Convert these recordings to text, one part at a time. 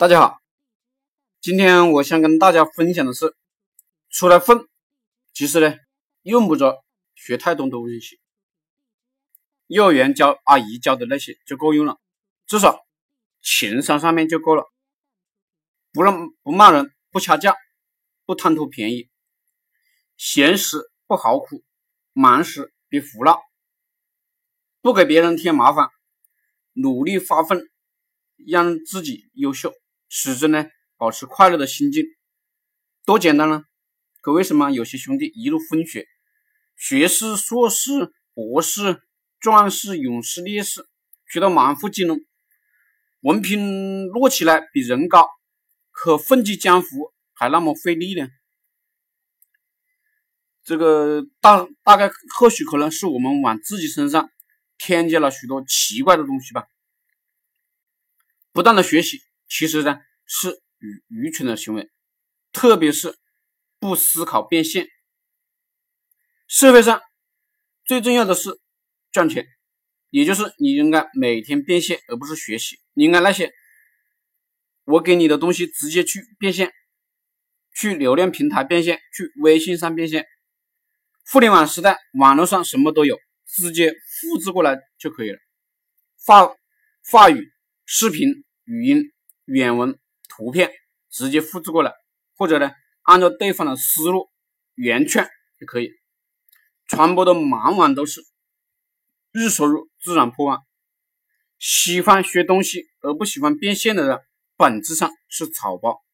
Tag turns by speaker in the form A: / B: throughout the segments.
A: 大家好，今天我想跟大家分享的是，出来混，其实呢，用不着学太多东西，幼儿园教阿姨教的那些就够用了，至少情商上面就够了，不让不骂人，不掐架，不贪图便宜，闲时不好苦，忙时别胡闹，不给别人添麻烦，努力发奋，让自己优秀。始终呢，保持快乐的心境，多简单呢！可为什么有些兄弟一路风雪，学士、硕士、博士、壮士、勇士、烈士，学到满腹经纶，文凭摞起来比人高，可混迹江湖还那么费力呢？这个大大概或许可能是我们往自己身上添加了许多奇怪的东西吧。不断的学习。其实呢，是愚愚蠢的行为，特别是不思考变现。社会上最重要的是赚钱，也就是你应该每天变现，而不是学习。你应该那些我给你的东西直接去变现，去流量平台变现，去微信上变现。互联网时代，网络上什么都有，直接复制过来就可以了。话话语、视频、语音。原文、图片直接复制过来，或者呢，按照对方的思路原创也可以，传播的满网都是，日收入自然破万。喜欢学东西而不喜欢变现的人，本质上是草包。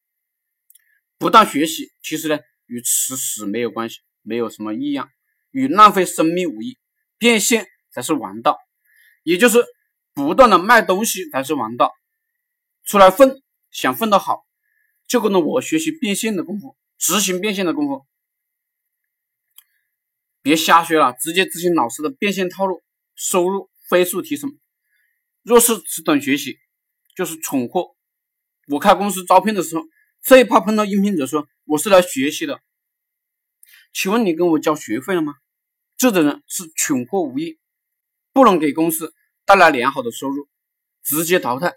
A: 不断学习，其实呢，与吃屎没有关系，没有什么异样，与浪费生命无异。变现才是王道，也就是不断的卖东西才是王道。出来混，想混得好，就跟着我学习变现的功夫，执行变现的功夫，别瞎学了，直接执行老师的变现套路，收入飞速提升。若是只等学习，就是蠢货。我开公司招聘的时候，最怕碰到应聘者说我是来学习的，请问你跟我交学费了吗？这种人是蠢货无疑，不能给公司带来良好的收入，直接淘汰。